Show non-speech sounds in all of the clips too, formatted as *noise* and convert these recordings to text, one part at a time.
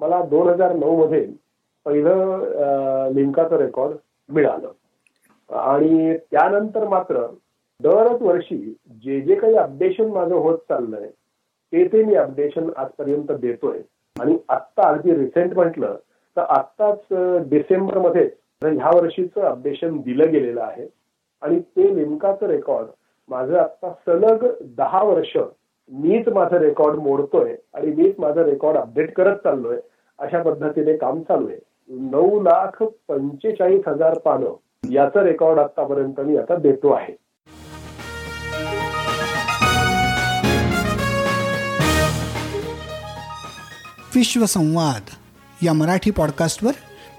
मला दोन हजार नऊ मध्ये पहिलं लिंकाचं रेकॉर्ड मिळालं. आणि त्यानंतर मात्र दरच वर्षी जे जे काही अपडेशन माझं होत चाललंय ते ते मी अपडेशन आजपर्यंत देतोय. आणि आत्ता अगदी रिसेंट म्हटलं तर आत्ताच डिसेंबरमध्ये ह्या वर्षीचं अपडेशन दिलं गेलेलं आहे आणि ते नेमकाचं रेकॉर्ड माझं आता सलग दहा वर्ष मीच माझं रेकॉर्ड मोडतोय आणि मीच माझं रेकॉर्ड अपडेट करत चाललोय अशा पद्धतीने काम चालू आहे. नऊ लाख पंचेचाळीस हजार पानं याचं रेकॉर्ड आतापर्यंत मी आता देतो आहे. विश्वसंवाद या मराठी पॉडकास्टवर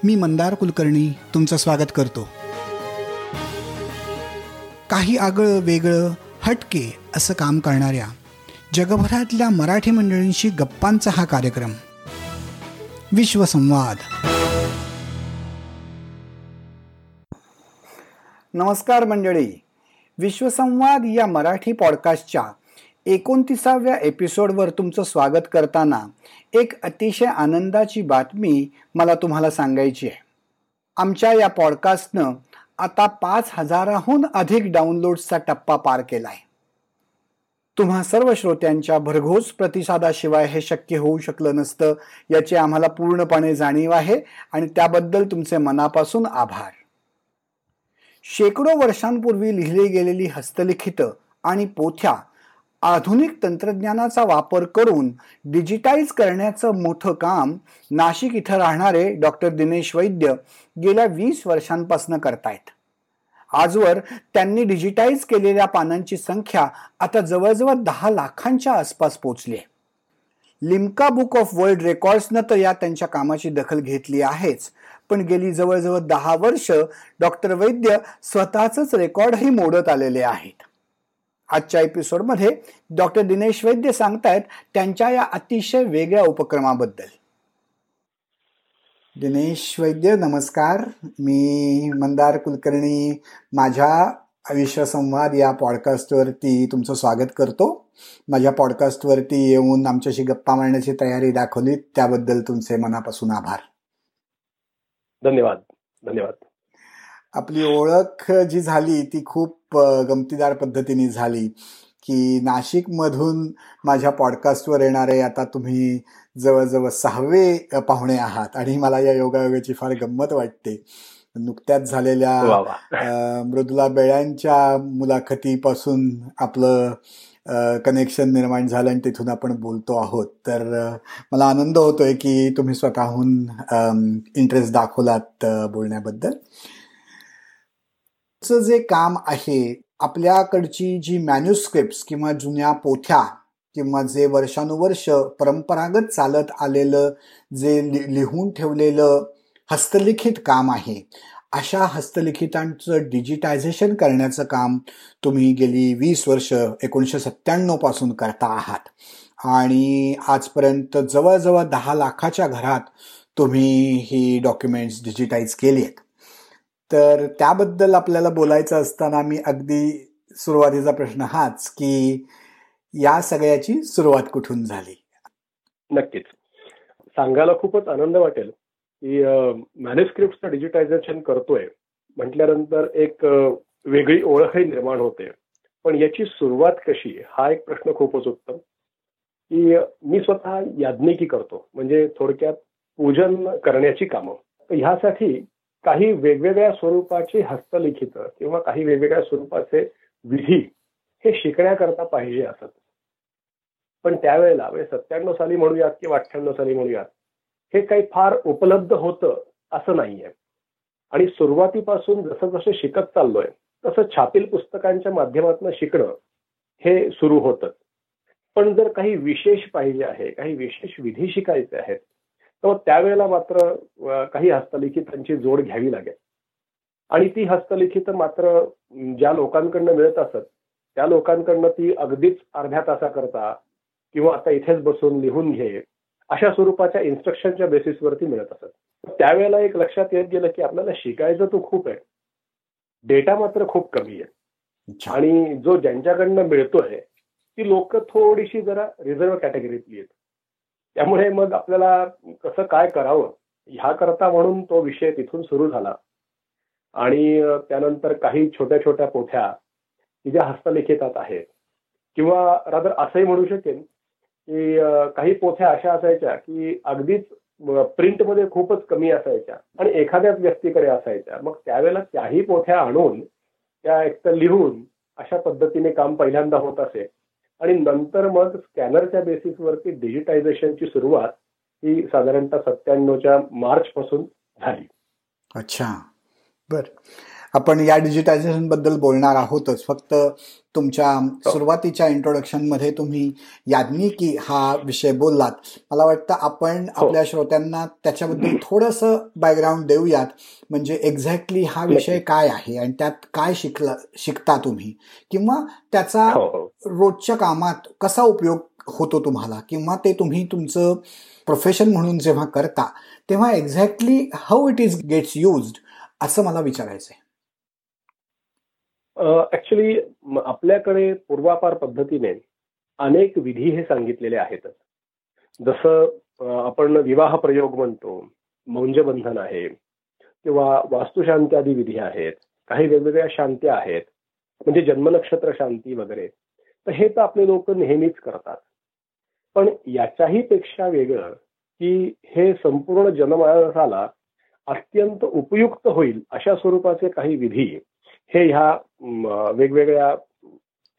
मी मंदार कुलकर्णी तुमचं स्वागत करतो. काही आगळं वेगळं हटके असं काम करणाऱ्या जगभरातल्या मराठी मंडळींशी गप्पांचा हा कार्यक्रम. विश्वसंवाद नमस्कार मंडळी विश्वसंवाद या मराठी पॉडकास्टच्या एकोणतीसाव्या एपिसोडवर तुमचं स्वागत करताना एक अतिशय आनंदाची बातमी मला तुम्हाला सांगायची आहे. आमच्या या पॉडकास्टनं आता पाच हजाराहून अधिक डाउनलोड्सचा टप्पा पार केला आहे तुम्हा सर्व श्रोत्यांच्या भरघोस प्रतिसादाशिवाय हे शक्य होऊ शकलं नसतं याची आम्हाला पूर्णपणे जाणीव आहे आणि त्याबद्दल तुमचे मनापासून आभार. शेकडो वर्षांपूर्वी लिहिली गेलेली हस्तलिखित आणि पोथ्या आधुनिक तंत्रज्ञानाचा वापर करून डिजिटाईज करण्याचं मोठं काम नाशिक इथं राहणारे डॉक्टर दिनेश वैद्य गेल्या वीस वर्षांपासून करतायत. आजवर त्यांनी डिजिटाईज केलेल्या पानांची संख्या आता जवळजवळ दहा लाखांच्या आसपास पोचली आहे. लिम्का बुक ऑफ वर्ल्ड रेकॉर्ड्सनं तर या त्यांच्या कामाची दखल घेतली आहेच पण गेली जवळजवळ दहा वर्ष डॉक्टर वैद्य स्वतःच रेकॉर्डही मोडत आलेले आहेत. आजच्या एपिसोडमध्ये डॉक्टर दिनेश वैद्य सांगतायत त्यांच्या या अतिशय वेगळ्या उपक्रमाबद्दल. दिनेश वैद्य नमस्कार. मी मंदार कुलकर्णी. माझ्या विश्वसंवाद या पॉडकास्टवरती तुमचं स्वागत करतो. माझ्या पॉडकास्टवरती येऊन आमच्याशी गप्पा मारण्याची तयारी दाखवली त्याबद्दल तुमचे मनापासून आभार. धन्यवाद. धन्यवाद. आपली ओळख जी झाली ती खूप गमतीदार पद्धतीने झाली की नाशिकमधून माझ्या पॉडकास्टवर येणारे आता तुम्ही जवळजवळ सहावे पाहुणे आहात. आणि मला या योगायोगाची फार गंमत वाटते. नुकत्याच झालेल्या मृदुला बेळ्यांच्या मुलाखतीपासून आपलं कनेक्शन निर्माण झालं आणि तिथून आपण बोलतो आहोत. तर मला आनंद होतोय की तुम्ही स्वतःहून इंटरेस्ट दाखवलात बोलण्याबद्दल. जे काम आहे आपल्याकडची जी मॅन्युस्क्रिप्ट किंवा जुन्या पोथ्या किंवा जे वर्षानुवर्ष परंपरागत चालत आलेलं जे लिहून ठेवलेलं हस्तलिखित काम आहे अशा हस्तलिखितांचं डिजिटायझेशन करण्याचं काम तुम्ही गेली वीस वर्ष एकोणीसशे सत्त्याण्णवपासून करता आहात. आणि आजपर्यंत जवळजवळ दहा लाखाच्या घरात तुम्ही ही डॉक्युमेंट्स डिजिटाईज केली आहेत तर त्याबद्दल आपल्याला बोलायचं असताना मी अगदी सुरुवातीचा प्रश्न हाच की या सगळ्याची सुरुवात कुठून झाली? नक्कीच. सांगायला खूपच आनंद वाटेल की मॅन्युस्क्रिप्टचं डिजिटायझेशन करतोय म्हटल्यानंतर एक वेगळी ओळखही निर्माण होते. पण याची सुरुवात कशी हा एक प्रश्न खूपच उत्तम. की मी स्वतः याज्ञिकी करतो म्हणजे थोडक्यात पूजन करण्याची कामं. ह्यासाठी काही वेगवेगळ्या स्वरूपाची हस्तलिखित किंवा काही वेगवेगळ्या स्वरूपाचे विधी हे शिकण्याकरता पाहिजे असत. पण त्यावेळेला म्हणजे सत्त्याण्णव साली म्हणूयात किंवा अठ्ठ्याण्णव साली म्हणूयात हे काही फार उपलब्ध होतं असं नाहीये. आणि सुरुवातीपासून जसं जसं शिकत चाललोय तसं छापील पुस्तकांच्या माध्यमातून शिकणं हे सुरू होतं. पण जर काही विशेष पाहिजे आहे काही विशेष विधी शिकायचे आहेत तर त्यावेळेला मात्र काही हस्तलिखितांची जोड घ्यावी लागेल. आणि ती हस्तलिखित मात्र ज्या लोकांकडनं मिळत असत त्या लोकांकडनं ती अगदीच अर्ध्या तासाकरता किंवा आता इथेच बसून लिहून घे अशा स्वरूपाच्या इन्स्ट्रक्शनच्या बेसिसवरती मिळत असत. त्यावेळेला एक लक्षात येत गेलं की आपल्याला शिकायचं तो खूप आहे. डेटा मात्र खूप कमी आहे. आणि जो ज्यांच्याकडनं मिळतोय ती लोक थोडीशी जरा रिझर्व्ह कॅटेगरीतली आहेत. त्यामुळे मग आपल्याला कसं काय करावं ह्या करता म्हणून तो विषय तिथून सुरू झाला. आणि त्यानंतर काही छोट्या छोट्या पोथ्या की ज्या हस्तलिखितात आहेत किंवा रादर असंही म्हणू शकेन की काही पोथ्या अशा असायच्या की अगदीच प्रिंटमध्ये खूपच कमी असायच्या आणि एखाद्याच व्यक्तीकडे असायच्या. मग त्यावेळेला त्याही पोथ्या आणून त्या एकतर लिहून अशा पद्धतीने काम पहिल्यांदा होत असे. आणि नंतर मग स्कॅनरच्या बेसिसवरती डिजिटायझेशनची सुरुवात ही साधारणतः सत्त्याण्णवच्या मार्च पासून झाली. अच्छा. बर. आपण या डिजिटायझेशनबद्दल बोलणार आहोतच. फक्त तुमच्या हो. सुरुवातीच्या इंट्रोडक्शनमध्ये तुम्ही याज्ञिकी हा विषय बोललात. मला वाटतं आपण हो. आपल्या श्रोत्यांना त्याच्याबद्दल थोडस बॅकग्राऊंड देऊयात. म्हणजे एक्झॅक्टली हा विषय काय आहे आणि त्यात काय शिकला शिकता तुम्ही? किंवा त्याचा हो, रोजच्या कामात कसा उपयोग होतो तुम्हाला? किंवा ते तुम्ही तुमचं प्रोफेशन म्हणून जेव्हा करता तेव्हा exactly how it is gets used असं मला विचारायचंय. ऍक्च्युली आपल्याकडे पूर्वापार पद्धतीने अनेक विधी हे सांगितलेले आहेतच जसं आपण विवाह प्रयोग म्हणतो मौंजबंधन आहे किंवा वास्तुशांती आदी विधी आहेत काही वेगवेगळ्या शांत्या आहेत म्हणजे जन्मनक्षत्र शांती वगैरे तर हे तर आपले लोक नेहमीच करतात. पण याच्याही पेक्षा वेगळं की हे संपूर्ण जनमानसाला अत्यंत उपयुक्त होईल अशा स्वरूपाचे काही विधी हे ह्या वेगवेगळ्या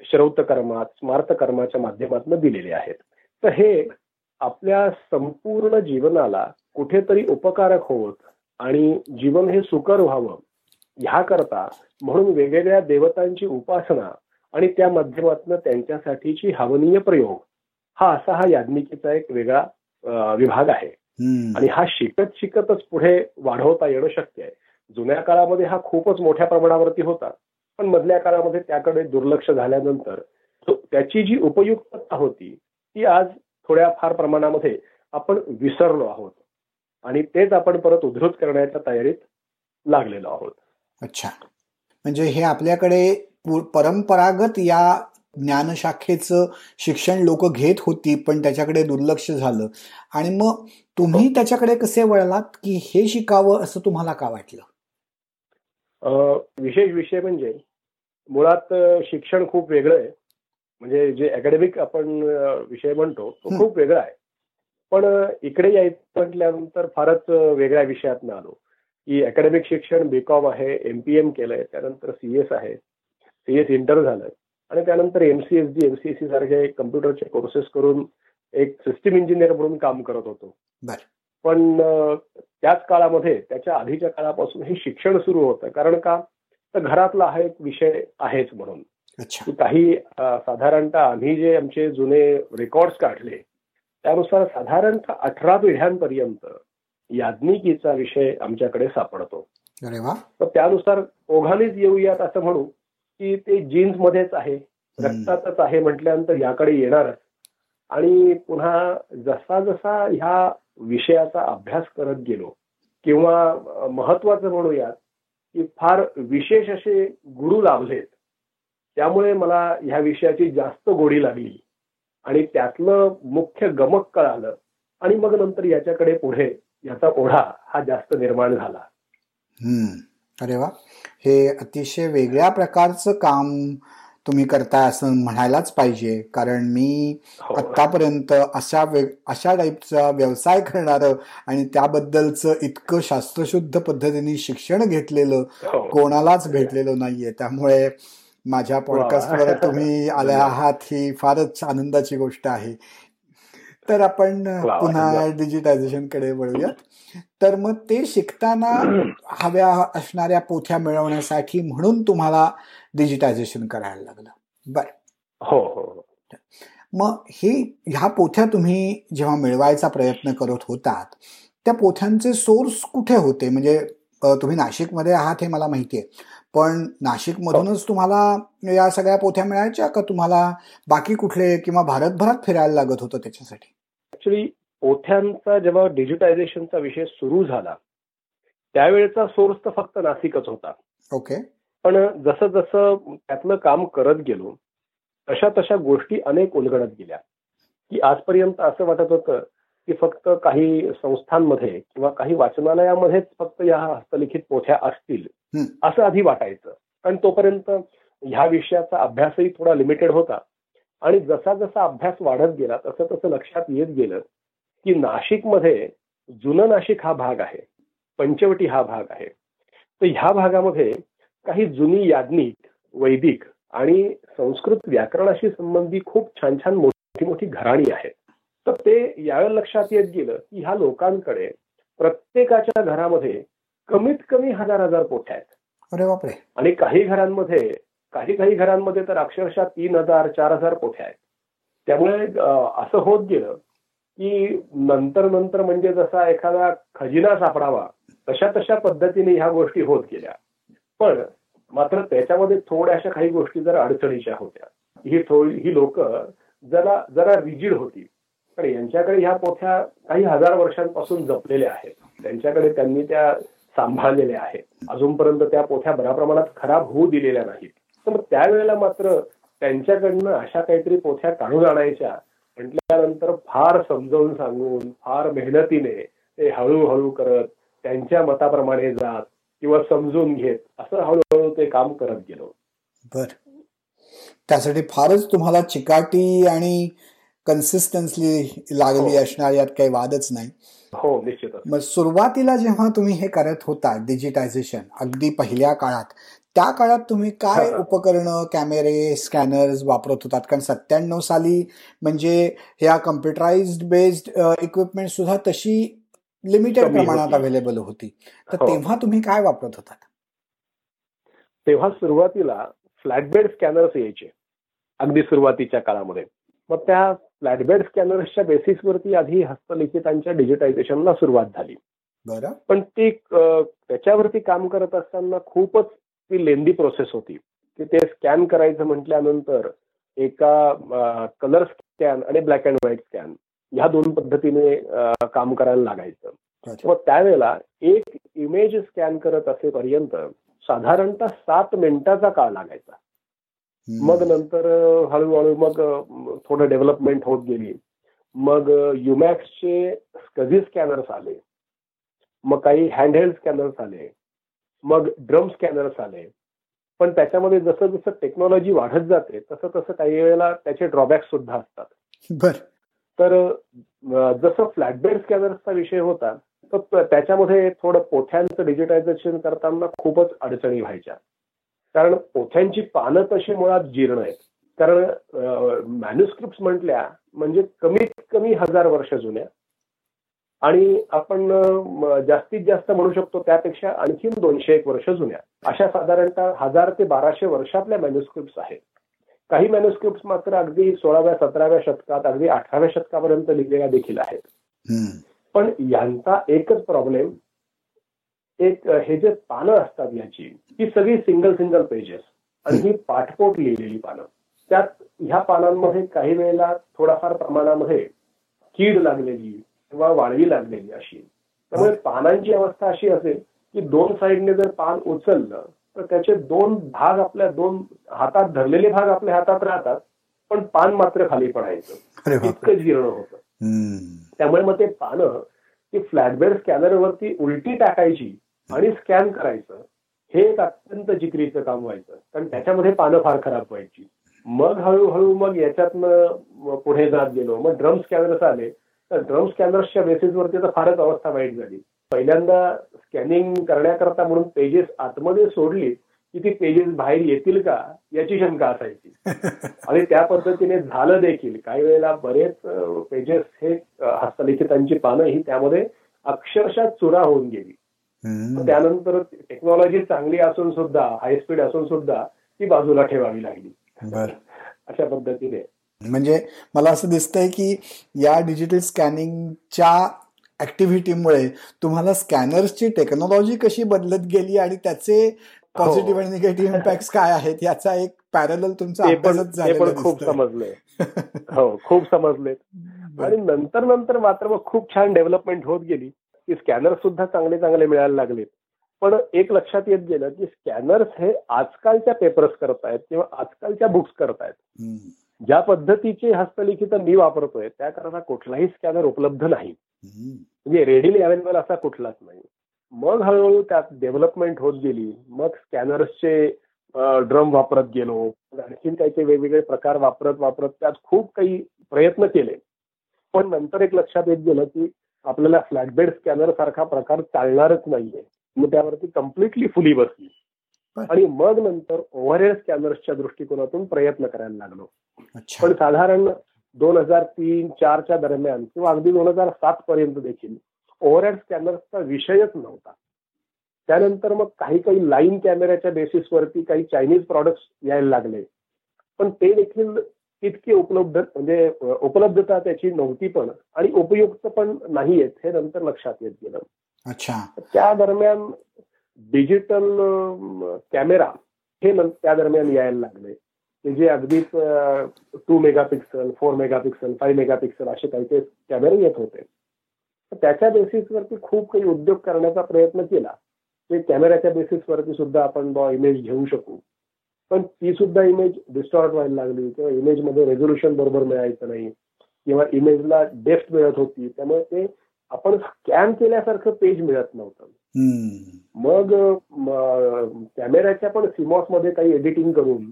श्रौत कर्मात स्मार्त कर्माच्या माध्यमातून दिलेले आहेत. तर हे आपल्या संपूर्ण जीवनाला कुठेतरी उपकारक होत आणि जीवन हे सुकर व्हावं ह्याकरता म्हणून वेगवेगळ्या देवतांची उपासना आणि त्या माध्यमातून त्यांच्यासाठीची हवनीय प्रयोग हा असा हा याज्ञिकीचा एक वेगळा विभाग आहे. आणि हा शिकत शिकतच पुढे वाढवता येणं शक्य आहे. जुन्या काळामध्ये हा खूपच मोठ्या प्रमाणावरती होता. पण मधल्या काळामध्ये त्याकडे दुर्लक्ष झाल्यानंतर त्याची जी उपयुक्तता होती ती आज थोड्या फार प्रमाणामध्ये आपण विसरलो आहोत. आणि तेच आपण परत उद्धृत करण्याच्या तयारीत लागलेलो आहोत. अच्छा. म्हणजे हे आपल्याकडे परंपरागत या ज्ञानशाखेचं शिक्षण लोक घेत होती पण त्याच्याकडे दुर्लक्ष झालं. आणि मग तुम्ही त्याच्याकडे कसे वळलात की हे शिकावं असं तुम्हाला का वाटलं? विशेष विषय म्हणजे मुळात शिक्षण खूप वेगळं आहे. म्हणजे जे अकॅडमिक आपण विषय म्हणतो तो खूप वेगळा आहे. पण इकडे यायचं म्हटल्यानंतर फारच वेगळ्या विषयात आलो. की अकॅडमिक शिक्षण बीकॉम आहे एमपीएम केलंय त्यानंतर सीएस आहे. सीएस इंटर झालंय आणि त्यानंतर एमसीएसडी एमसीएससी सारखे कम्प्युटरचे कोर्सेस करून एक सिस्टीम इंजिनियर म्हणून काम करत होतो. पण त्याच काळामध्ये त्याच्या आधीच्या काळापासून हे शिक्षण सुरू होतं. कारण का? तर घरातला हा एक विषय आहेच म्हणून. काही साधारणतः आम्ही जे आमचे जुने रेकॉर्ड्स काढले त्यानुसार साधारणतः अठरा पिढ्यांपर्यंत याज्ञिकीचा विषय आमच्याकडे सापडतो. तर त्यानुसार ओघानेच येऊयात असं म्हणू की ते जीन्स मध्येच आहे रक्तातच आहे म्हटल्यानंतर याकडे येणारच. आणि पुन्हा जसा जसा ह्या विषयाचा अभ्यास करत गेलो. किंवा महत्वाचं म्हणूयात की फार विशेष असे गुरु लाभलेत. त्यामुळे मला ह्या विषयाची जास्त गोडी लागली. आणि त्यातलं मुख्य गमक कळालं. आणि मग नंतर याच्याकडे पुढे याचा ओढा हा जास्त निर्माण झाला. अरे वा. हे अतिशय वेगळ्या प्रकारचं काम तुम्ही करताय असं म्हणायलाच पाहिजे. कारण मी हो. आतापर्यंत अशा अशा टाईपचा व्यवसाय करणार आणि त्याबद्दलचं इतकं शास्त्रशुद्ध पद्धतीने शिक्षण घेतलेलं हो. कोणालाच भेटलेलं नाहीये. त्यामुळे माझ्या पॉडकास्टवर तुम्ही आल्या आहात ही फारच आनंदाची गोष्ट आहे. तर आपण पुन्हा डिजिटायझेशनकडे वळूयात. तर मग ते शिकताना *clears throat* हव्या असणाऱ्या पोथ्या मिळवण्यासाठी म्हणून तुम्हाला डिजिटायझेशन करायला लागलं. बर. हो हो, हो. मग हे ह्या पोथ्या तुम्ही जेव्हा मिळवायचा प्रयत्न करत होतात त्या पोथ्यांचे सोर्स कुठे होते? म्हणजे तुम्ही नाशिकमध्ये आहात हे मला माहिती आहे. पण नाशिक मधूनच तुम्हाला या सगळ्या पोथ्या मिळायच्या का तुम्हाला बाकी कुठले किंवा भारतभरात फिरायला लागत होतं त्याच्यासाठी? ऍक्च्युली पोथ्यांचा जेव्हा डिजिटायझेशनचा विषय सुरू झाला त्यावेळेचा सोर्स तर फक्त नाशिकच होता. ओके पण जसं जसं त्यातलं काम करत गेलो तशा तशा गोष्टी अनेक उलगडत गेल्या. की आजपर्यंत असं वाटत होतं की फक्त काही संस्थांमध्ये किंवा काही वाचनालयामध्येच फक्त या हस्तलिखित पोथ्या असतील असं आधी वाटायचं. कारण तोपर्यंत ह्या विषयाचा अभ्यासही थोडा लिमिटेड होता. आणि जसा जसा अभ्यास वाढत गेला तसं तसं लक्षात येत गेलं की नाशिकमध्ये जुनं नाशिक हा भाग आहे पंचवटी हा भाग आहे. तर ह्या भागामध्ये काही जुनी याज्ञिक वैदिक आणि संस्कृत व्याकरणाशी संबंधी खूप छान छान मोठी मोठी घराणी आहेत. तर ते यावेळेला लक्षात येत गेलं की ह्या लोकांकडे प्रत्येकाच्या घरामध्ये कमीत कमी हजार हजार पोथ्या आहेत. अरे बापरे. आणि काही घरांमध्ये काही काही घरांमध्ये तर अक्षरशः तीन हजार चार हजार पोथ्या आहेत. त्यामुळे असं होत गेलं की नंतर नंतर म्हणजे जसा एखादा खजिना सापडावा तशा तशा पद्धतीने ह्या गोष्टी होत गेल्या. पण मात्र त्याच्यामध्ये थोड्याशा काही गोष्टी जरा अडचणीच्या होत्या. ही थोडी ही लोक जरा जरा रिजिड होती. पण यांच्याकडे ह्या पोथ्या काही हजार वर्षांपासून जपलेल्या आहेत. त्यांच्याकडे त्यांनी त्या सांभाळलेल्या आहेत. अजूनपर्यंत त्या पोथ्या बऱ्या प्रमाणात खराब होऊ दिलेल्या नाहीत. तर मग त्यावेळेला मात्र त्यांच्याकडनं अशा काहीतरी पोथ्या काढून आणायच्या. म्हटल्यानंतर फार समजावून सांगून फार मेहनतीने ते हळूहळू करत त्यांच्या मताप्रमाणे जात किंवा समजून घेत असं हळूहळू ते काम करत गेलो. बर. त्यासाठी फारच तुम्हाला चिकाटी आणि कन्सिस्टन्सली लागली हो. असणार यात काही वादच नाही. हो निश्चित मग सुरुवातीला जेव्हा तुम्ही हे करत होता डिजिटायझेशन अगदी पहिल्या काळात त्या काळात तुम्ही काय *laughs* उपकरणं कॅमेरे स्कॅनर्स वापरत होतात? कारण सत्त्याण्णव साली म्हणजे ह्या कम्प्युटराइज्ड बेस्ड इक्विपमेंट सुद्धा तशी लिमिटेड प्रमाणात अवेलेबल होती. तर हो. तेव्हा तुम्ही काय वापरत होतात तेव्हा सुरुवातीला फ्लॅटबेड स्कॅनर्स यायचे. अगदी सुरुवातीच्या काळामध्ये. मग त्या फ्लॅटबेड स्कॅनर्सच्या बेसिसवरती आधी हस्तलिखितांच्या डिजिटायझेशनला सुरुवात झाली. बरं. पण ती त्याच्यावरती काम करत असताना खूपच ती लेंदी प्रोसेस होती. की ते स्कॅन करायचं म्हटल्यानंतर एका कलर स्कॅन आणि ब्लॅक अँड व्हाईट स्कॅन ह्या दोन पद्धतीने काम करायला लागायचं. मग त्यावेळेला एक इमेज स्कॅन करत असेपर्यंत साधारणतः सात मिनिटाचा काळ लागायचा. मग नंतर हळूहळू मग थोडं डेव्हलपमेंट होत गेली. मग युमॅक्सचे स्कझी स्कॅनर्स आले. मग काही हँडहेल्ड स्कॅनर्स आले. मग ड्रम स्कॅनर्स आले. पण त्याच्यामध्ये जसं जसं टेक्नॉलॉजी वाढत जाते तसं तसं काही वेळेला त्याचे ड्रॉबॅक सुद्धा असतात. बर. तर जसं फ्लॅटबेड स्कॅनर्सचा विषय होता तर त्याच्यामध्ये थोडं पोथ्यांचं डिजिटायझेशन करताना खूपच अडचणी व्हायच्या. कारण पोथ्यांची पानं तशी मुळात जीर्ण आहेत. कारण मॅन्युस्क्रिप्ट म्हटल्या म्हणजे कमीत कमी हजार वर्ष जुन्या. आणि आपण जास्तीत जास्त म्हणू शकतो त्यापेक्षा आणखीन दोनशे एक वर्ष जुन्या. अशा साधारणतः हजार ते बाराशे वर्षातल्या मॅन्युस्क्रिप्ट आहेत. काही मॅन्युस्क्रिप्ट मात्र अगदी सोळाव्या सतराव्या शतकात अगदी अठराव्या शतकापर्यंत लिहिलेल्या देखील आहेत. पण यांचा एकच प्रॉब्लेम एक हे जे पानं असतात याची ही सगळी सिंगल सिंगल पेजेस आणि ही पाठपोट लिहिलेली पानं. त्यात ह्या पानांमध्ये काही वेळेला थोडाफार प्रमाणामध्ये कीड लागलेली किंवा वाळवी लागलेली अशी. त्यामुळे पानांची अवस्था अशी असेल की दोन साईडने जर पान उचललं तर त्याचे दोन भाग आपल्या दोन हातात धरलेले भाग आपल्या हातात राहतात पण पान मात्र खाली पडायचं. इतकं जीर्ण होतं. त्यामुळे मग ते पानं ती फ्लॅटबेड स्कॅनरवरती उलटी टाकायची आणि स्कॅन करायचं हे एक अत्यंत जिकरीचं काम व्हायचं. कारण त्याच्यामध्ये पानं फार खराब व्हायची. मग हळूहळू मग याच्यातनं पुढे जात गेलो. मग ड्रम स्कॅनर्स आले. तर ड्रम स्कॅनर्सच्या बेसिसवरती तर फारच अवस्था वाईट झाली. पहिल्यांदा स्कॅनिंग करण्याकरता म्हणून पेजेस आतमध्ये सोडली की ती पेजेस बाहेर येतील का याची शंका असायची. *laughs* आणि त्या पद्धतीने झालं देखील. काही वेळेला बरेच पेजेस हे हस्तलिखितांची पानं ही त्यामध्ये अक्षरशः चुरा होऊन गेली. त्यानंतर टेक्नॉलॉजी चांगली असून सुद्धा हाय स्पीड असून सुद्धा ती बाजूला ठेवावी लागली. *laughs* अशा पद्धतीने. म्हणजे मला असं दिसतंय की या डिजिटल स्कॅनिंगच्या ऍक्टिव्हिटीमुळे तुम्हाला स्कॅनर्सची टेक्नॉलॉजी कशी बदलत गेली आणि त्याचे पॉझिटिव्ह आणि निगेटिव्ह इम्पॅक्ट काय आहेत याचा एक पॅरल तुमचा खूप समजले *laughs* हो खूप समजले आणि नंतर नंतर मात्र मग खूप छान डेव्हलपमेंट होत गेली की स्कॅनर सुद्धा चांगले चांगले मिळायला लागलेत. पण एक लक्षात येत गेलं की स्कॅनर्स हे आजकालच्या पेपर्स करतायत किंवा आजकालच्या बुक्स करतायत. ज्या पद्धतीचे हस्तलिखित मी वापरतोय त्याकरता कुठलाही स्कॅनर उपलब्ध नाही. म्हणजे रेडीली अवेलेबल असा कुठलाच नाही. मग हळूहळू त्यात डेव्हलपमेंट होत गेली. मग स्कॅनर्सचे ड्रम वापरत गेलो. आणखीन काही काही वेगवेगळे प्रकार वापरत वापरत त्यात खूप काही प्रयत्न केले. पण नंतर एक लक्षात येत गेलं की आपल्याला फ्लॅटबेड स्कॅनर सारखा प्रकार चालणारच नाहीये. मग त्यावरती कम्प्लिटली फुली बसली. आणि मग नंतर ओव्हरहेड स्कॅनर्सच्या दृष्टिकोनातून प्रयत्न करायला लागलो. पण साधारण दोन हजार तीन चारच्या दरम्यान किंवा अगदी दोन हजार सात पर्यंत देखील ओव्हरहेड स्कॅनर्सचा विषयच नव्हता. त्यानंतर मग काही काही लाईन कॅमेऱ्याच्या बेसिसवरती काही चायनीज प्रॉडक्ट्स यायला लागले. पण ते देखील तितके उपलब्ध म्हणजे उपलब्धता त्याची नव्हती पण आणि उपयुक्त पण नाही आहेत हे नंतर लक्षात येत गेलं. अच्छा. त्या दरम्यान डिजिटल कॅमेरा हे त्या दरम्यान यायला लागले. की जे अगदीच two megapixel four megapixel five megapixel असे काही काही कॅमेरे येत होते. त्याच्या बेसिसवरती खूप काही उद्योग करण्याचा प्रयत्न केला. ते कॅमेऱ्याच्या बेसिसवरती सुद्धा आपण इमेज घेऊ शकू. पण ती सुद्धा इमेज डिस्टॉर्ट व्हायला लागली. किंवा इमेजमध्ये रेझोल्युशन बरोबर मिळायचं नाही. किंवा इमेजला डेप्थ मिळत होती. त्यामुळे ते आपण स्कॅन केल्यासारखं पेज मिळत नव्हतं. मग कॅमेऱ्याच्या पण सिमॉसमध्ये काही एडिटिंग करून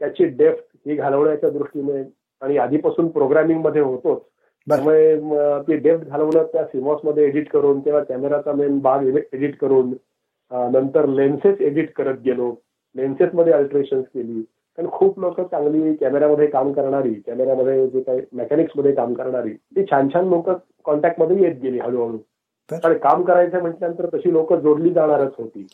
त्याची डेफ्थ ही घालवण्याच्या दृष्टीने आणि आधीपासून प्रोग्रामिंगमध्ये होतोच त्यामुळे ती डेफ्थ घालवणं त्या सिमॉसमध्ये एडिट करून किंवा कॅमेराचा मेन भाग एडिट करून नंतर लेन्सेस एडिट करत गेलो. लेन्सेस मध्ये अल्ट्रेशन केली. कारण खूप लोक चांगली कॅमेऱ्यामध्ये काम करणारी कॅमेऱ्यामध्ये जे काही मेकॅनिक्समध्ये काम करणारी ती छान छान लोक कॉन्टॅक्टमध्ये येत गेली हळूहळू. आणि काम करायचं म्हटल्यानंतर तशी लोक जोडली जाणारच होती.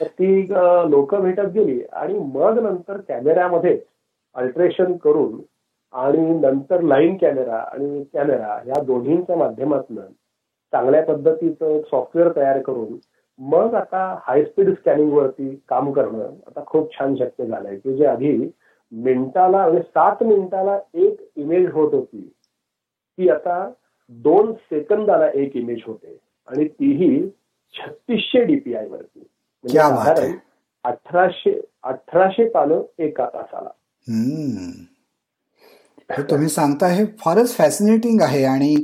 तर ती लोक भेटत गेली आणि मग नंतर कॅमेऱ्यामध्ये अल्ट्रेशन करून आणि नंतर लाईन कॅमेरा आणि कॅमेरा या दोन्हींच्या माध्यमातून चांगल्या पद्धतीचं सॉफ्टवेअर तयार करून मग आता हाय स्पीड स्कॅनिंग वरती काम करणं आता खूप छान शक्य झालंय. की जे आधी मिनिटाला म्हणजे सात मिनिटाला एक इमेज होत होती ती आता दोन सेकंदाला एक इमेज होते. आणि तीही छत्तीसशे डीपीआय वरती. म्हणजे साधारण अठराशे अठराशे पानं एका तासाला. तुम्ही सांगता हे फारच फॅसिनेटिंग आहे. आणि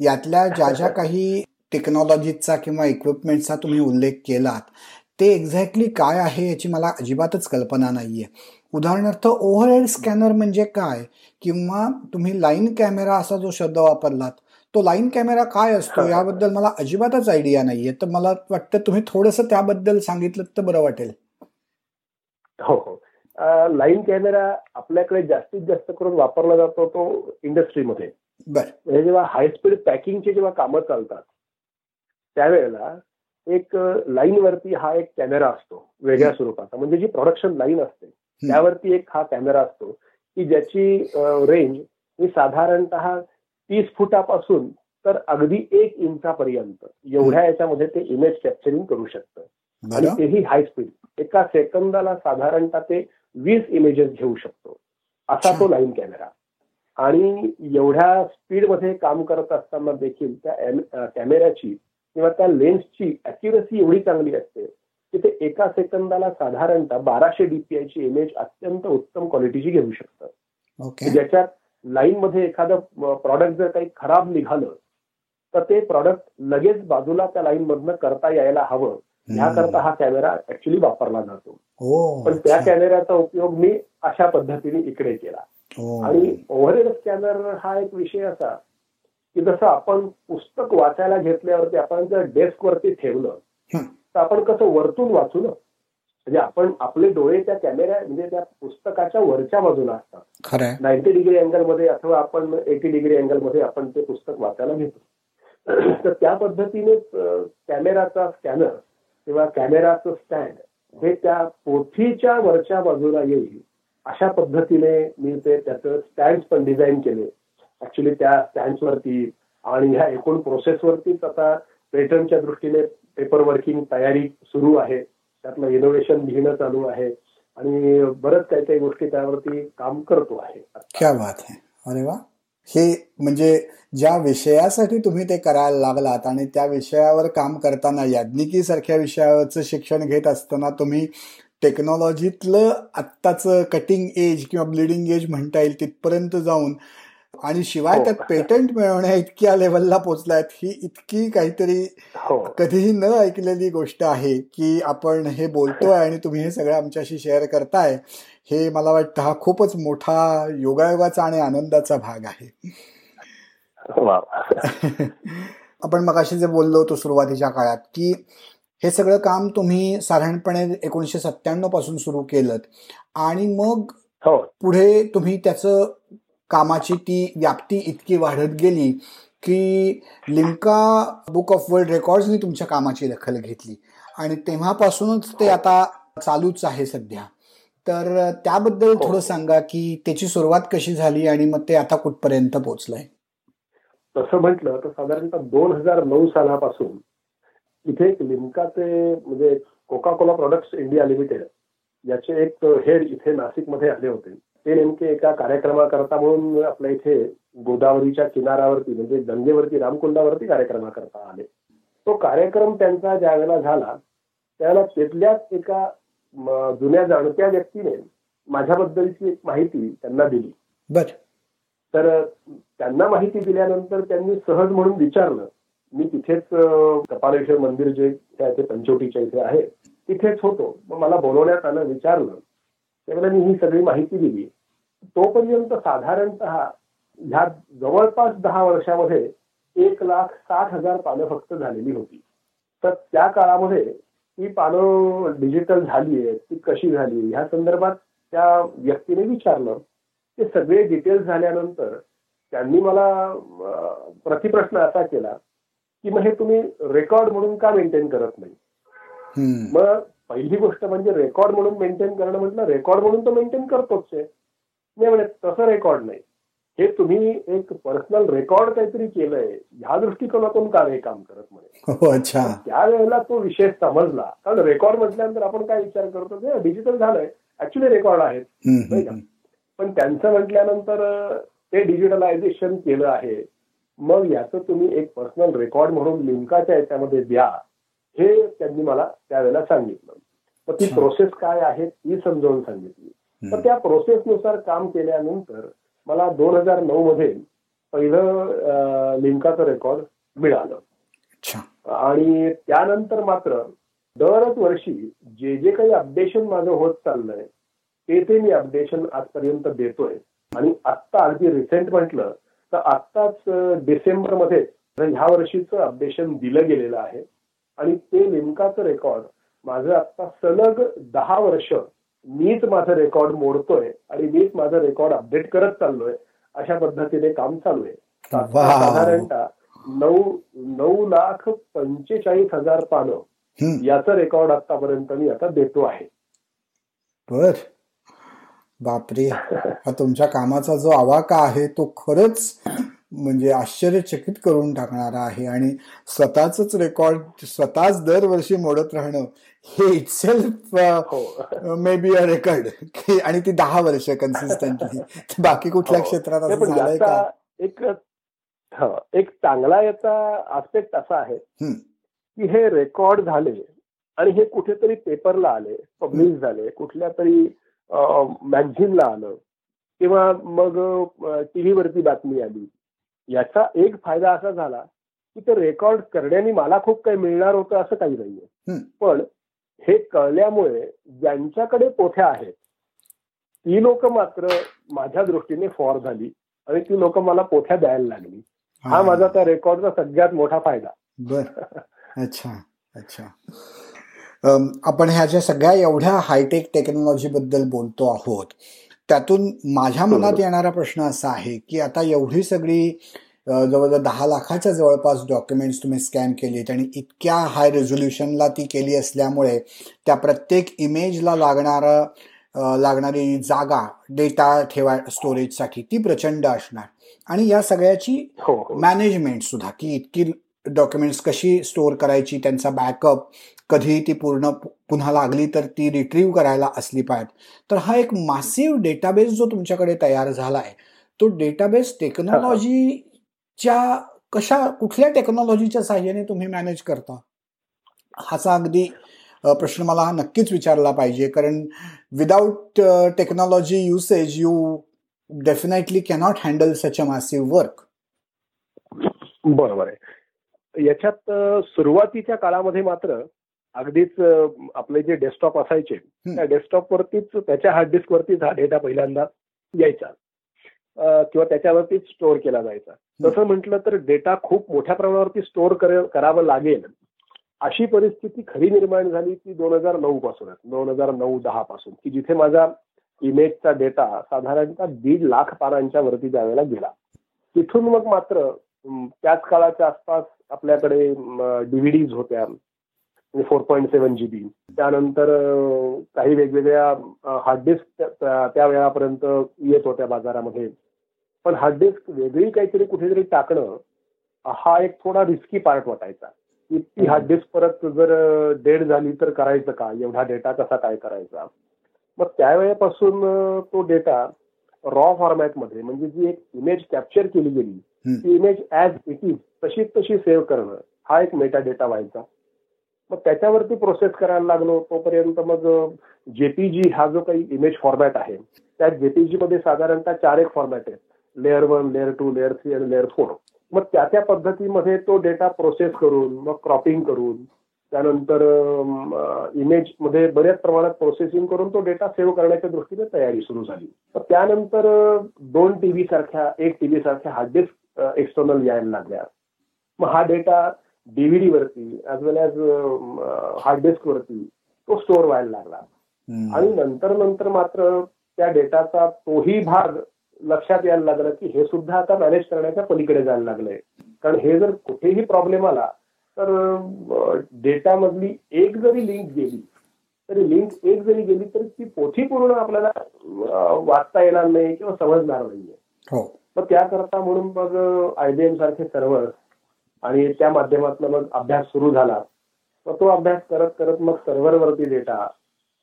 यातल्या ज्या ज्या *laughs* काही टेक्नॉलॉजीचा किंवा इक्विपमेंटचा तुम्ही उल्लेख केलात ते एक्झॅक्टली काय आहे याची मला अजिबातच कल्पना नाहीये. उदाहरणार्थ ओव्हरहेड स्कॅनर म्हणजे काय? किंवा तुम्ही लाईन कॅमेरा असा जो शब्द वापरलात तो लाईन कॅमेरा काय असतो याबद्दल मला अजिबातच आयडिया नाहीये. तर मला वाटतं तुम्ही थोडस त्याबद्दल सांगितलं तर बरं वाटेल. हो हो. लाईन कॅमेरा आपल्याकडे जास्तीत जास्त करून वापरला जातो तो इंडस्ट्रीमध्ये. म्हणजे जेव्हा हाय स्पीड पॅकिंगचे जेव्हा कामं चालतात त्यावेळेला एक लाईन वरती हा एक कॅमेरा असतो वेगळ्या स्वरूपाचा. म्हणजे जी प्रोडक्शन लाईन असते त्यावरती एक हा कॅमेरा असतो की ज्याची रेंज ही साधारणत तीस फुटापासून तर अगदी एक इंचापर्यंत. एवढ्या याच्यामध्ये ते इमेज कॅप्चरिंग करू शकतं. आणि तेही हाय स्पीड एका सेकंदाला साधारणतः ते वीस इमेजेस घेऊ शकतो. असा तो लाईन कॅमेरा आणि एवढ्या स्पीडमध्ये काम करत असताना देखील त्या कॅमेऱ्याची किंवा त्या लेन्सची अॅक्युरेसी एवढी चांगली असते की ते एका सेकंदाला साधारणतः बाराशे डीपीआयची इमेज अत्यंत उत्तम क्वालिटीची घेऊ शकतं. ज्याच्यात लाईन मध्ये एखादं प्रॉडक्ट जर काही खराब निघालं तर ते प्रॉडक्ट लगेच बाजूला त्या लाईन मधनं करता यायला हवं. ह्याकरता हा कॅमेरा ऍक्च्युली वापरला जातो. पण त्या कॅमेऱ्याचा उपयोग मी अशा पद्धतीने इकडे केला. आणि ओव्हरहेड स्कॅनर हा एक विषय असा की जसं आपण पुस्तक वाचायला घेतल्यावरती आपण जर डेस्क वरती ठेवलं तर आपण कसं वरतून वाचू ना? म्हणजे आपण आपले डोळे त्या कॅमेऱ्या म्हणजे त्या पुस्तकाच्या वरच्या बाजूला असतात. नाईन्टी डिग्री अँगलमध्ये अथवा आपण एटी डिग्री अँगलमध्ये आपण ते पुस्तक वाचायला घेतो. *clears throat* तर त्या पद्धतीने कॅमेराचा स्कॅनर किंवा कॅमेराचं स्टँड हे त्या पोथीच्या वरच्या बाजूला येईल. अशा पद्धतीने मी ते त्याचं स्टँड पण डिझाईन केले. ऍक्च्युली त्या स्टँड्सवरती आणि ह्या एकूण प्रोसेसवरतीच आता पेटर्नच्या दृष्टीने पेपर वर्किंग तयारी सुरू आहे. त्यातलं इनोव्हेशन लिहिणं चालू आहे. आणि बरंच काही काही गोष्टी त्यावरती काम करतो आहे. क्या बात आहे अरे वा. हे म्हणजे ज्या विषयासाठी तुम्ही ते करायला लागलात आणि त्या विषयावर काम करताना याज्ञिकी सारख्या विषयावरचं शिक्षण घेत असताना तुम्ही टेक्नॉलॉजीतलं आत्ताचं कटिंग एज किंवा ब्लिडिंग एज म्हणता येईल तिथपर्यंत जाऊन आणि शिवाय हो. त्यात पेटंट मिळवण्या इतक्या लेवलला पोहोचलायत ही इतकी काहीतरी हो. कधीही न ऐकलेली गोष्ट आहे की आपण हे बोलतोय आणि तुम्ही हे सगळं आमच्याशी शेअर करताय हे मला वाटतं हा खूपच मोठा योगायोगाचा आणि आनंदाचा भाग आहे. *laughs* आपण मगाशी जे बोललो होतो सुरुवातीच्या काळात की हे सगळं काम तुम्ही साधारणपणे एकोणीसशे सत्त्याण्णवपासून सुरू केलं आणि मग हो. पुढे तुम्ही त्याचं कामाची ती व्याप्ती इतकी वाढत गेली की लिम्का बुक ऑफ वर्ल्ड रेकॉर्ड्सनी तुमच्या कामाची दखल घेतली. आणि तेव्हापासूनच ते आता चालूच आहे सध्या. तर त्याबद्दल हो. थोडं सांगा की त्याची सुरुवात कशी झाली आणि मग ते आता कुठपर्यंत पोहोचलंय तसं म्हटलं तर साधारणतः दोन हजार नऊ सालापासून इथे एक लिमकाचे म्हणजे Coca Cola products India limited याचे एक हेड इथे नाशिकमध्ये आले होते. ते नेमके एका कार्यक्रमाकरता म्हणून आपल्या इथे गोदावरीच्या किनाऱ्यावरती म्हणजे गंगेवरती रामकुंडावरती कार्यक्रमाकरता आले. तो कार्यक्रम त्यांचा ज्यावेळेला झाला त्यावेळेला तिथल्याच एका जुन्या जाणत्या व्यक्तीने माझ्याबद्दलची एक माहिती त्यांना दिली. बर. तर त्यांना माहिती दिल्यानंतर त्यांनी सहज म्हणून विचारलं मी तिथेच कपालेश्वर मंदिर जे त्या इथे पंचवटीच्या इथे आहे तिथेच होतो. मग मला बोलवण्यात आलं विचारलं. त्यावेळेला मी ही सगळी माहिती दिली. तोपर्यंत साधारणतः ह्या जवळपास दहा वर्षामध्ये एक लाख साठ हजार पानं फक्त झालेली होती. तर त्या काळामध्ये ती पानं डिजिटल झाली आहेत ती कशी झाली? ह्या संदर्भात त्या व्यक्तीने विचारलं. ते सगळे डिटेल्स झाल्यानंतर त्यांनी मला प्रतिप्रश्न असा केला की मग हे तुम्ही रेकॉर्ड म्हणून का मेंटेन करत नाही. मग पहिली गोष्ट म्हणजे रेकॉर्ड म्हणून मेंटेन करणं म्हटलं रेकॉर्ड म्हणून तो मेंटेन करतोच आहे. नाही म्हणे तसं रेकॉर्ड नाही. हे तुम्ही एक पर्सनल रेकॉर्ड काहीतरी केलंय ह्या दृष्टिकोनातून का हे काम करत म्हणे? हो अच्छा. त्यावेळेला तो विषय समजला. कारण रेकॉर्ड म्हटल्यानंतर आपण काय विचार करतो ते डिजिटल झालंय ऍक्च्युली रेकॉर्ड आहेत. नाही का? पण त्यांचं म्हटल्यानंतर ते डिजिटलायझेशन केलं आहे. मग याचं तुम्ही एक पर्सनल रेकॉर्ड म्हणून लिंकाच्या याच्यामध्ये द्या. हे त्यांनी मला त्यावेळेला सांगितलं. मग ती. प्रोसेस काय आहे ती समजावून सांगितली. तर. त्या प्रोसेसनुसार काम केल्यानंतर मला दोन हजार नऊ मध्ये पहिलं लिंकाचं रेकॉर्ड मिळालं. अच्छा. आणि त्यानंतर मात्र दरच वर्षी जे जे काही अपडेशन माझं होत चाललंय ते ते मी अपडेशन आजपर्यंत देतोय. आणि आत्ता अगदी रिसेंट म्हटलं तर आत्ताच डिसेंबरमध्ये ह्या वर्षीचं अपडेशन दिलं गेलेलं आहे. आणि ते लिमकाचं रेकॉर्ड माझं आत्ता सलग दहा वर्ष मीच माझं रेकॉर्ड मोडतोय आणि मीच माझं रेकॉर्ड अपडेट करत चाललोय अशा पद्धतीने काम चालू आहे. साधारणतः नऊ नऊ लाख पंचेचाळीस हजार पानं. याचं रेकॉर्ड आतापर्यंत मी आता देतो आहे बर बापरे हा तुमच्या कामाचा जो आवाका आहे तो खरंच म्हणजे आश्चर्यचकित करून टाकणारा आहे आणि स्वतःच रेकॉर्ड स्वतःच दरवर्षी मोडत राहणं हे इटसेल्फ हो. मे बी अ रेकॉर्ड आणि ती दहा वर्ष कन्सिस्टंटली बाकी कुठल्या हो. क्षेत्रात असं झालंय का? एक हा, एक चांगला याचा आस्पेक्ट असा आहे. की हे रेकॉर्ड झाले आणि हे कुठेतरी पेपरला आले पब्लिश झाले कुठल्या तरी मॅगझिनला आलं किंवा मग टीव्हीवरती बातमी आली. याचा एक फायदा असा झाला की ते रेकॉर्ड करण्याने मला खूप काही मिळणार होतं असं काही नाहीये. पण हे कळल्यामुळे ज्यांच्याकडे पोथ्या आहेत ती लोक मात्र माझ्या दृष्टीने फॉर झाली आणि ती लोक मला पोथ्या द्यायला लागली. हा माझा त्या रेकॉर्डचा सगळ्यात मोठा फायदा. बर. अच्छा अच्छा. आपण ह्या ज्या सगळ्या एवढ्या हायटेक टेक्नॉलॉजी बद्दल बोलतो आहोत त्यातून माझ्या मनात. येणारा प्रश्न असा आहे की आता एवढी सगळी जवळजवळ दहा लाखाच्या जवळपास डॉक्युमेंट्स तुम्ही स्कॅन केलीत आणि इतक्या हाय रेझोल्युशनला ती केली असल्यामुळे त्या प्रत्येक इमेजला लागणारा लागणारी जागा डेटा ठेवा स्टोरेजसाठी ती प्रचंड असणार आणि या सगळ्याची हो हो मॅनेजमेंट सुद्धा की इतकी डॉक्युमेंट्स कशी स्टोअर करायची त्यांचा बॅकअप कधी ती पूर्ण पुन्हा लागली तर ती रिट्रीव्ह करायला असली पाहिजे. तर हा एक मासिव्ह डेटाबेस जो तुमच्याकडे तयार झाला आहे तो डेटाबेस टेक्नॉलॉजीच्या कशा कुठल्या टेक्नॉलॉजीच्या साह्याने तुम्ही मॅनेज करता? हाचा अगदी प्रश्न मला हा नक्कीच विचारला पाहिजे. कारण without technology usage you definitely cannot handle such a massive work बरोबर आहे. याच्यात सुरुवातीच्या काळामध्ये मात्र अगदीच आपले जे डेस्कटॉप असायचे त्या डेस्कटॉप वरतीच त्याच्या हार्ड डिस्क वरतीच हा डेटा पहिल्यांदा यायचा. किंवा त्याच्यावरतीच स्टोअर केला जायचा. तसं म्हटलं तर डेटा खूप मोठ्या प्रमाणावरती स्टोअर करावं लागेल. अशी परिस्थिती खरी निर्माण झाली ती दोन हजार नऊ पासून दोन हजार नऊ दहा पासून की जिथे माझा इमेजचा डेटा साधारणतः दीड लाख पानांच्या वरती ज्यावेळेला गेला. तिथून मग मात्र त्याच काळाच्या आसपास आपल्याकडे डीव्हीडीज होत्या. फोर पॉईंट सेव्हन जीबी त्यानंतर काही वेगवेगळ्या हार्ड डिस्क त्या वेळापर्यंत येत होत्या बाजारामध्ये. पण हार्ड डिस्क वेगळी काहीतरी कुठेतरी टाकणं हा एक थोडा रिस्की पार्ट वाटायचा. की ती हार्ड डिस्क परत जर डेड झाली तर करायचं का? एवढा डेटा कसा काय करायचा? मग त्यावेळेपासून तो डेटा रॉ फॉर्मॅटमध्ये म्हणजे जी एक इमेज कॅप्चर केली गेली ती इमेज ऍज इट इज तशी तशी सेव्ह करणं हा एक मेटा डेटा व्हायचा. मग त्याच्यावरती प्रोसेस करायला लागलो तोपर्यंत मग जेपीजी हा जो काही इमेज फॉर्मॅट आहे त्या जेपीजी मध्ये साधारणतः चार एक फॉर्मॅट आहेत. Layer one layer two layer three आणि लेअर फोर मग त्या त्या पद्धतीमध्ये तो डेटा प्रोसेस करून मग क्रॉपिंग करून त्यानंतर इमेजमध्ये बऱ्याच प्रमाणात प्रोसेसिंग करून तो डेटा सेव्ह करण्याच्या दृष्टीने तयारी सुरू झाली. तर त्यानंतर दोन टीव्ही सारख्या एक टीव्ही सारख्या हार्ड डिस्क एक्सटर्नल यायला लागल्या. मग हा डेटा डीव्हीडी वरती as well as hard disk वरती तो स्टोअर व्हायला लागला. आणि नंतर नंतर मात्र त्या डेटाचा तोही भाग लक्षात यायला लागलं की हे सुद्धा आता मॅनेज करण्याच्या पलीकडे जायला लागलंय. कारण हे जर कुठेही प्रॉब्लेम आला तर डेटामधली एक जरी लिंक गेली तरी लिंक एक जरी गेली तरी ती पोथी पूर्ण आपल्याला वाचता येणार नाही किंवा समजणार नाहीये. हो. मग त्याकरता म्हणून मग आयबीएम सारखे सर्व्हर आणि त्या माध्यमातून मग अभ्यास सुरू झाला. मग तो अभ्यास करत करत मग सर्व्हरवरती डेटा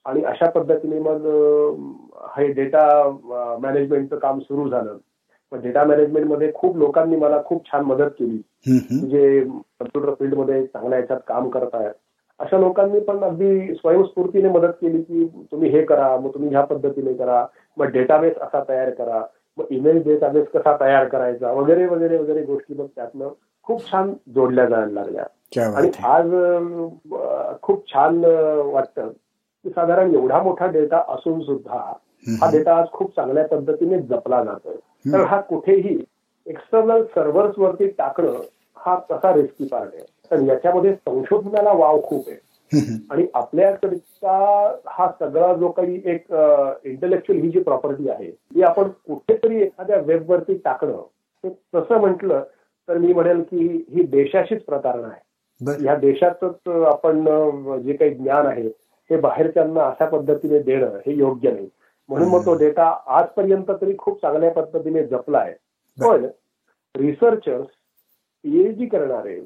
आणि अशा पद्धतीने मग हे डेटा मॅनेजमेंटचं काम सुरू झालं. मग डेटा मॅनेजमेंटमध्ये खूप लोकांनी मला खूप छान मदत केली. जे कम्प्युटर फील्डमध्ये चांगल्या याच्यात काम करत आहेत अशा लोकांनी पण अगदी स्वयंस्फूर्तीने मदत केली की तुम्ही हे करा मग तुम्ही ह्या पद्धतीने करा. मग डेटाबेस असा तयार करा. मग ईमेल डेटाबेस कसा तयार करायचा? वगैरे वगैरे वगैरे गोष्टी मग त्यातनं खूप छान जोडल्या जायला लागल्या. आणि आज खूप छान वाटतं की साधारण एवढा मोठा डेटा असून सुद्धा हा डेटा आज खूप चांगल्या पद्धतीने जपला जातोय. तर हा कुठेही एक्सटर्नल सर्व्हर्स वरती टाकणं हा तसा रिस्की पार्ट आहे. तर याच्यामध्ये संशोधनाला वाव खूप आहे. आणि आपल्याकडचा हा सगळा जो काही एक इंटलेक्च्युअल ही जी प्रॉपर्टी आहे ती आपण कुठेतरी एखाद्या वेबवरती टाकणं तसं म्हटलं तर मी म्हणेल की ही देशाशीच प्रतारणा आहे. या देशातच आपण जे काही ज्ञान आहे हे बाहेरच्यांना अशा पद्धतीने देणं हे योग्य नाही. म्हणून मग तो डेटा आजपर्यंत तरी खूप चांगल्या पद्धतीने जपला आहे. पण रिसर्चर्स पीएचडी करणारे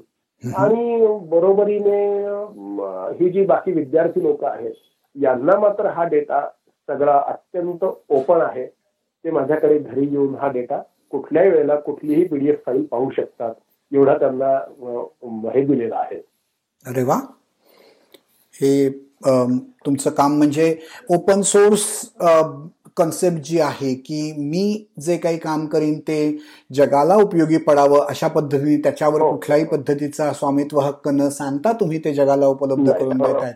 आणि बरोबरीने ही जी बाकी विद्यार्थी लोक आहेत यांना मात्र हा डेटा सगळा अत्यंत ओपन आहे. ते माझ्याकडे घरी येऊन हा डेटा कुठल्याही वेळेला कुठलीही पीडीएफ फाईल पाहू शकतात. एवढा त्यांना हे दिलेला आहे. अरे वा. हे तुमचं काम म्हणजे ओपन सोर्स कन्सेप्ट जी आहे की मी जे काही काम करीन ते जगाला उपयोगी पडावं अशा पद्धतीने त्याच्यावर हो. कुठल्याही पद्धतीचा स्वामित्व हक्क न सांगता तुम्ही ते जगाला उपलब्ध करून देत आहेत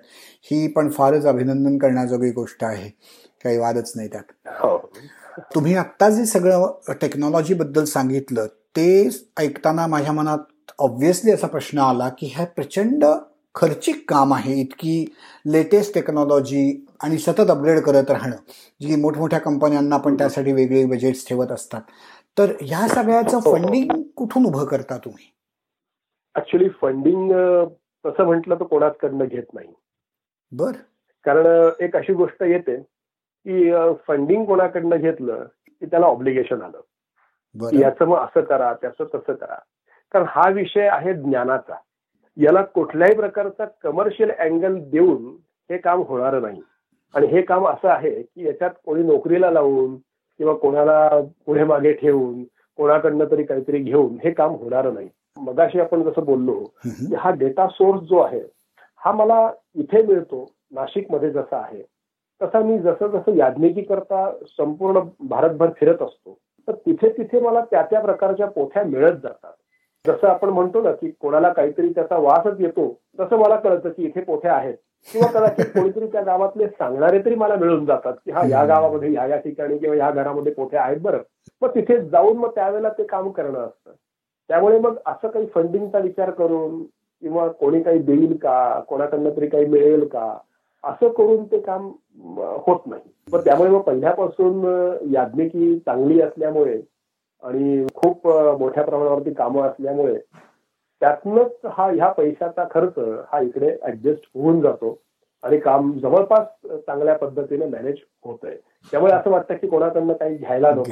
ही पण फारच अभिनंदन करण्याजोगी गोष्ट आहे. काही वादच नाही त्यात. हो. तुम्ही आत्ता जे सगळं टेक्नॉलॉजी बद्दल सांगितलं ते ऐकताना माझ्या मनात ऑब्व्हियसली असा प्रश्न आला की ह्या प्रचंड खर्चिक काम आहे इतकी लेटेस्ट टेक्नॉलॉजी आणि सतत अपग्रेड करत राहणं. जी मोठमोठ्या कंपन्यांना पण त्यासाठी वेगळे बजेट्स ठेवत असतात. तर ह्या सगळ्याचं फंडिंग कुठून उभं करता तुम्ही? ऍक्च्युली फंडिंग तसं म्हटलं तर कोणाचकडनं घेत नाही. बर. कारण एक अशी गोष्ट येते की फंडिंग कोणाकडनं घेतलं की त्याला ऑब्लिगेशन आलं. याचं मग असं करा त्याचं तसं करा. कारण हा विषय आहे ज्ञानाचा. याला कुठल्याही प्रकारचा कमर्शियल अँगल देऊन हे काम होणार नाही. आणि हे काम असं आहे की याच्यात कोणी नोकरीला लावून किंवा कोणाला पुढे मागे ठेवून कोणाकडनं तरी काहीतरी घेऊन हे काम होणार नाही. मगाशी आपण जसं बोललो की हा डेटा सोर्स जो आहे हा मला इथे मिळतो नाशिकमध्ये जसा आहे. तसा मी जसं जसं याज्ञिकी करता संपूर्ण भारतभर फिरत असतो तर तिथे तिथे मला त्या त्या प्रकारच्या पोथ्या मिळत जातात. जसं आपण म्हणतो ना की कोणाला काहीतरी त्याचा वासच येतो तसं मला कळतं की इथे पोथ्या आहेत. किंवा कदाचित *laughs* कोणीतरी त्या गावातले सांगणारे तरी मला मिळून जातात की हा या गावामध्ये ह्या या ठिकाणी किंवा ह्या घरामध्ये पोथ्या आहेत बरं. मग तिथे जाऊन मग त्यावेळेला ते काम करणं असतं. त्यामुळे मग असं काही फंडिंगचा विचार करून किंवा कोणी काही देईल का कोणाकडनं तरी काही मिळेल का असं करून ते काम होत नाही. पण त्यामुळे मग पहिल्यापासून याज्ञिकी चांगली असल्यामुळे आणि खूप मोठ्या प्रमाणावरती कामं असल्यामुळे त्यातनच हा ह्या पैशाचा खर्च हा इकडे ऍडजस्ट होऊन जातो आणि काम जवळपास चांगल्या पद्धतीने मॅनेज होत आहे त्यामुळे असं वाटतं की कोणाकडनं काही घ्यायला नको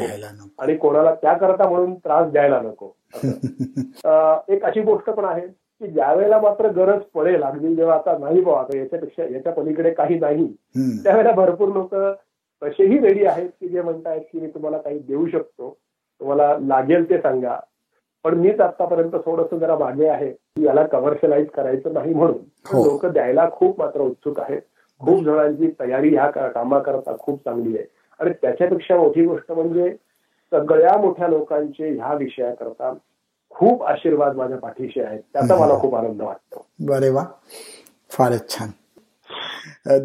आणि कोणाला त्याकरता म्हणून त्रास द्यायला नको. *laughs* एक अशी गोष्ट पण आहे की ज्या वेळेला मात्र गरज पडेल अगदी जेव्हा आता नाही बा आता याच्यापेक्षा याच्या पलीकडे काही नाही त्यावेळेला भरपूर लोक तसेही रेडी आहेत की जे म्हणतायत की मी तुम्हाला काही देऊ शकतो. तुम्हाला लागेल ते सांगा. पण मीच आतापर्यंत थोडस जरा मागे आहे. की याला कमर्शियलाइज करायचं नाही म्हणून. लोक द्यायला खूप मात्र उत्सुक आहेत. खूप जणांची तयारी ह्या कामाकरता खूप चांगली आहे. आणि त्याच्यापेक्षा मोठी गोष्ट म्हणजे सगळ्या मोठ्या लोकांचे ह्या विषयाकरता खूप आशीर्वाद माझ्या पाठीशी आहेत. त्याचा मला खूप आनंद वाटतो. बरे वा. फारच छान.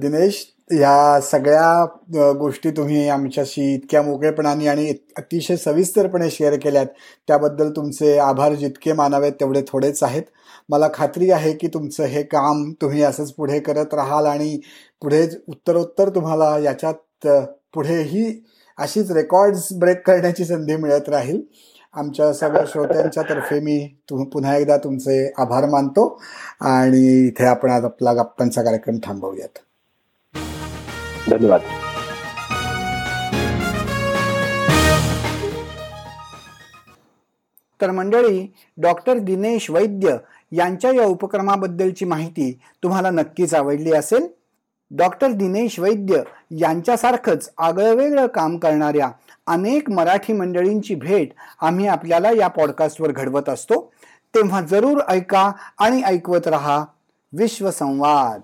दिनेश या सगळ्या गोष्टी तुम्ही आमच्याशी इतक्या मोकळेपणाने आणि अतिशय सविस्तरपणे शेअर केल्यात. त्याबद्दल तुमचे आभार जितके मानावेत तेवढे थोडेच आहेत. मला खात्री आहे की तुमचं हे काम तुम्ही असंच पुढे करत राहाल आणि पुढे उत्तरोत्तर तुम्हाला याच्यात पुढेही अशीच रेकॉर्ड्स ब्रेक करण्याची संधी मिळत राहील. आमच्या सगळ्या श्रोत्यांच्या तर्फे मी पुन्हा एकदा तुमचे आभार मानतो आणि इथे आपण आज आपला गप्पांचा कार्यक्रम थांबवूयात. धन्यवाद. तर मंडळी डॉक्टर दिनेश वैद्य यांच्या या उपक्रमाबद्दलची माहिती तुम्हाला नक्कीच आवडली असेल. डॉक्टर दिनेश वैद्य यांच्यासारखंच आगळंवेगळं काम करणाऱ्या अनेक मराठी मंडळींची भेट आम्ही आपल्याला या पॉडकास्टवर घडवत असतो. तेव्हा जरूर ऐका आणि ऐकवत रहा. विश्वसंवाद